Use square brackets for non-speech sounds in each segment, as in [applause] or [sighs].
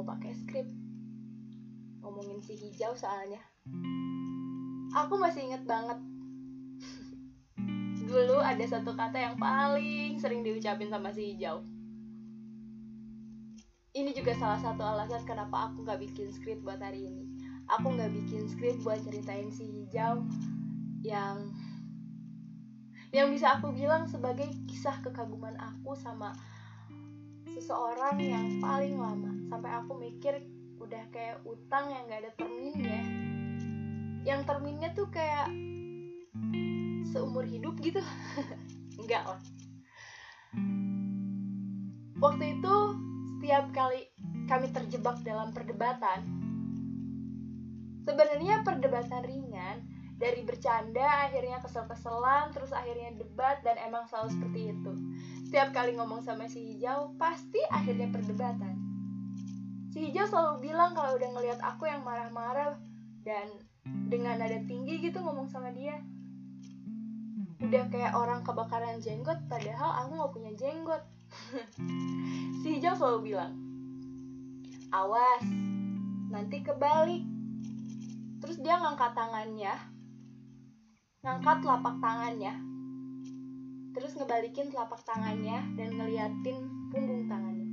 mau pakai skrip. Ngomongin si hijau soalnya. Aku masih inget banget. [laughs] Dulu ada satu kata yang paling sering diucapin sama si hijau. Ini juga salah satu alasan kenapa aku nggak bikin skrip buat hari ini. Aku nggak bikin skrip buat ceritain si hijau yang yang bisa aku bilang sebagai kisah kekaguman aku sama seseorang yang paling lama. Sampai aku mikir udah kayak utang yang gak ada terminnya. Yang terminnya tuh kayak seumur hidup gitu. [laughs] Enggak lah. Waktu itu setiap kali kami terjebak dalam perdebatan sebenarnya perdebatan ringan. Dari bercanda akhirnya kesel-keselan terus akhirnya debat dan emang selalu seperti itu setiap kali ngomong sama si hijau pasti akhirnya perdebatan. Si hijau selalu bilang kalau udah ngelihat aku yang marah-marah dan dengan nada tinggi gitu ngomong sama dia. Udah kayak orang kebakaran jenggot padahal aku nggak punya jenggot. [laughs] Si hijau selalu bilang awas nanti kebalik. Terus dia ngangkat tangannya ngangkat telapak tangannya terus ngebalikin telapak tangannya dan ngeliatin punggung tangannya.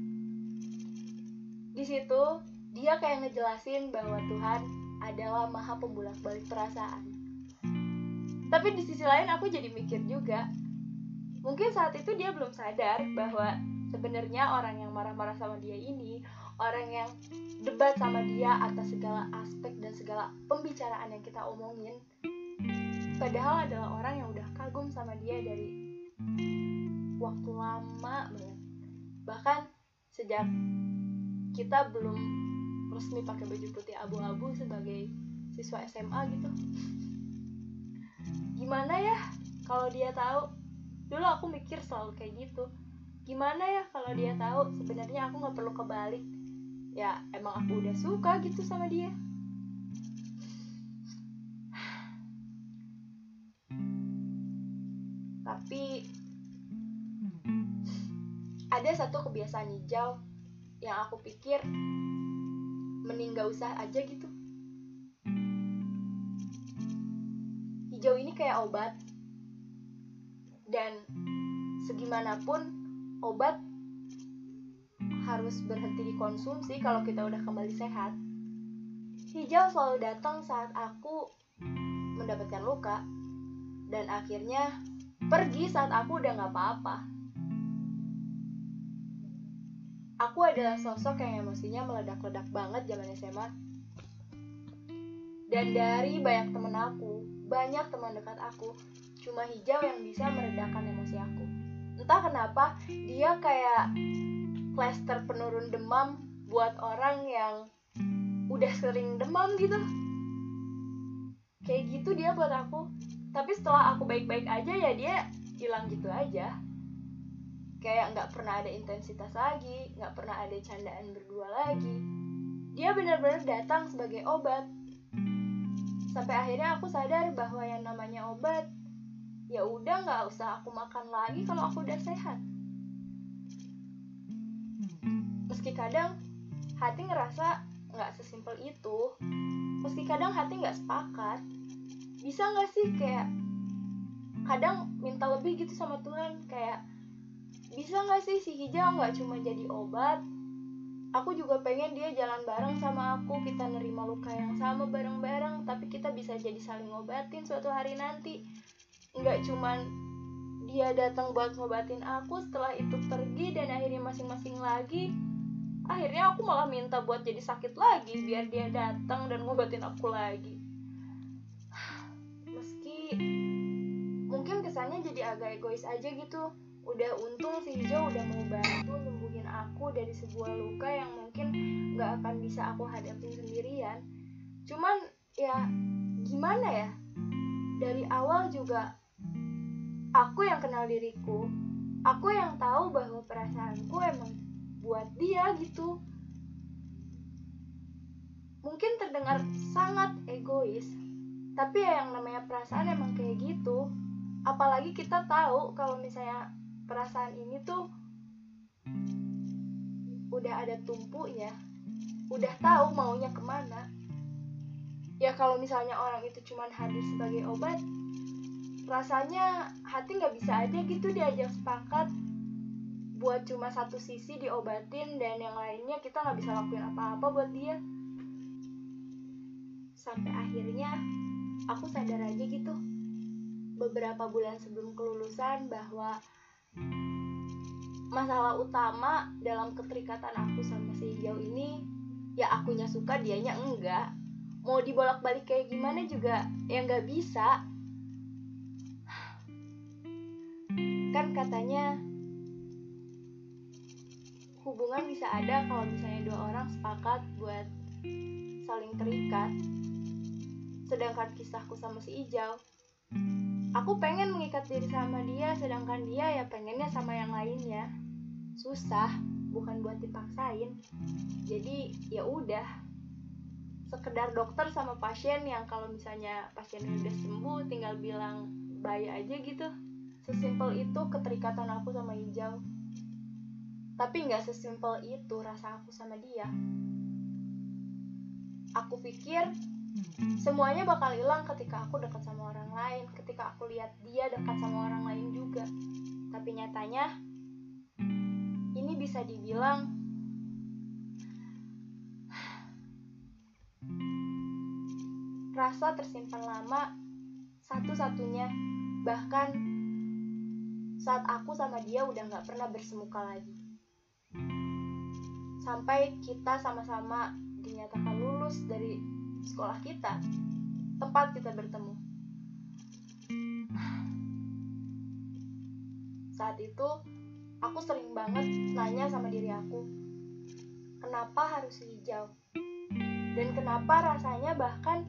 Di situ dia kayak ngejelasin bahwa Tuhan adalah maha pembulak balik perasaan. Tapi di sisi lain aku jadi mikir juga mungkin saat itu dia belum sadar bahwa sebenarnya orang yang marah-marah sama dia ini orang yang debat sama dia atas segala aspek dan segala pembicaraan yang kita omongin padahal adalah orang yang udah kagum sama dia dari waktu lama banget. Bahkan sejak kita belum resmi pakai baju putih abu-abu sebagai siswa SMA gitu. Gimana ya kalau dia tahu? Dulu aku mikir selalu kayak gitu. Gimana ya kalau dia tahu? Sebenarnya aku nggak perlu kebalik. Ya emang aku udah suka gitu sama dia. Tapi ada satu kebiasaan hijau yang aku pikir mending gak usah aja gitu. Hijau ini kayak obat. Dan segimanapun obat harus berhenti dikonsumsi kalau kita udah kembali sehat. Hijau selalu datang saat aku mendapatkan luka dan akhirnya pergi saat aku udah gak apa-apa aku adalah sosok yang emosinya meledak-ledak banget zaman SMA dan dari banyak temen aku banyak teman dekat aku cuma hijau yang bisa meredakan emosi aku. Entah kenapa dia kayak plester penurun demam buat orang yang udah sering demam gitu. Kayak gitu dia buat aku. Tapi setelah aku baik-baik aja ya dia hilang gitu aja kayak nggak pernah ada intensitas lagi nggak pernah ada candaan berdua lagi. Dia benar-benar datang sebagai obat. Sampai akhirnya aku sadar bahwa yang namanya obat ya udah nggak usah aku makan lagi kalau aku udah sehat. Meski kadang hati ngerasa nggak sesimpel itu meski kadang hati nggak sepakat bisa nggak sih kayak kadang minta lebih gitu sama Tuhan? Kayak bisa nggak sih? Si hijau nggak cuma jadi obat. Aku juga pengen dia jalan bareng sama aku kita nerima luka yang sama bareng-bareng tapi kita bisa jadi saling ngobatin suatu hari nanti. Nggak cuman dia datang buat ngobatin aku setelah itu pergi dan akhirnya masing-masing lagi akhirnya aku malah minta buat jadi sakit lagi biar dia datang dan ngobatin aku lagi. [sighs] Meski mungkin kesannya jadi agak egois aja gitu udah untung si hijau udah mau bantu nyembuhin aku dari sebuah luka yang mungkin nggak akan bisa aku hadapin sendirian. Cuman ya gimana ya? Dari awal juga aku yang kenal diriku. Aku yang tahu bahwa perasaanku emang buat dia gitu. Mungkin terdengar sangat egois tapi ya yang namanya perasaan emang kayak gitu. Apalagi kita tahu kalau misalnya perasaan ini tuh udah ada tumpunya udah tahu maunya ke mana. Ya kalau misalnya orang itu cuma hadir sebagai obat rasanya hati nggak bisa aja gitu diajak sepakat buat cuma satu sisi diobatin dan yang lainnya kita nggak bisa lakuin apa-apa buat dia. Sampai akhirnya aku sadar aja gitu beberapa bulan sebelum kelulusan bahwa masalah utama dalam keterikatan aku sama si hijau ini ya akunya suka dianya enggak. Mau dibolak-balik kayak gimana juga ya nggak bisa. Kan katanya hubungan bisa ada kalau misalnya dua orang sepakat buat saling terikat. Sedangkan kisahku sama si Ijau aku pengen mengikat diri sama dia sedangkan dia ya pengennya sama yang lainnya. Susah bukan buat dipaksain. Jadi ya udah. Sekedar dokter sama pasien yang kalau misalnya pasiennya udah sembuh tinggal bilang bye aja gitu. Sesimpel itu keterikatan aku sama hijau tapi nggak sesimpel itu rasa aku sama dia. Aku pikir semuanya bakal hilang ketika aku dekat sama orang lain ketika aku lihat dia dekat sama orang lain juga. Tapi nyatanya ini bisa dibilang rasa tersimpan lama satu-satunya. Bahkan saat aku sama dia udah gak pernah bersemuka lagi. Sampai kita sama-sama dinyatakan lulus dari sekolah kita. Tempat kita bertemu. Saat itu aku sering banget nanya sama diri aku kenapa harus hijau? Dan kenapa rasanya bahkan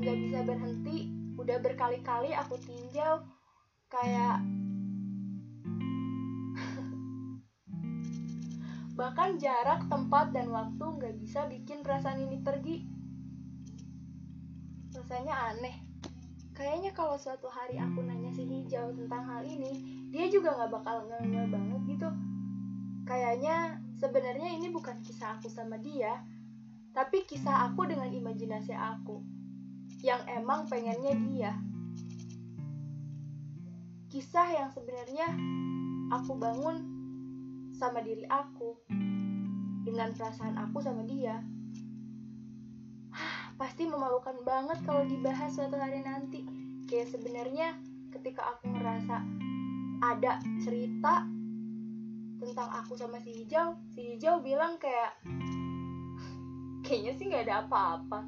nggak bisa berhenti? Udah berkali-kali aku tinjau kayak bahkan jarak tempat dan waktu nggak bisa bikin perasaan ini pergi. Rasanya aneh. Kayaknya kalau suatu hari aku nanya si hijau tentang hal ini dia juga nggak bakal ngeh banget gitu. Kayaknya sebenarnya ini bukan kisah aku sama dia tapi kisah aku dengan imajinasi aku yang emang pengennya dia. Kisah yang sebenarnya aku bangun sama diri aku dengan perasaan aku sama dia. [sighs] Pasti memalukan banget kalau dibahas suatu hari nanti. Kayak sebenarnya ketika aku ngerasa ada cerita tentang aku sama si Hijau, si Hijau bilang kayak [sighs] kayaknya sih nggak ada apa-apa.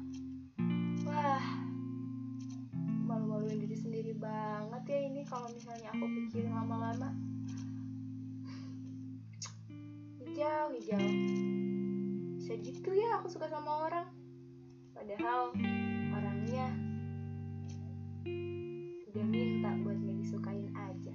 Wah, malu-maluin diri sendiri banget ya ini kalau misalnya aku pikirin lama-lama hijau-hijau bisa gitu ya aku suka sama orang. Padahal orangnya udah minta buat gak disukain aja.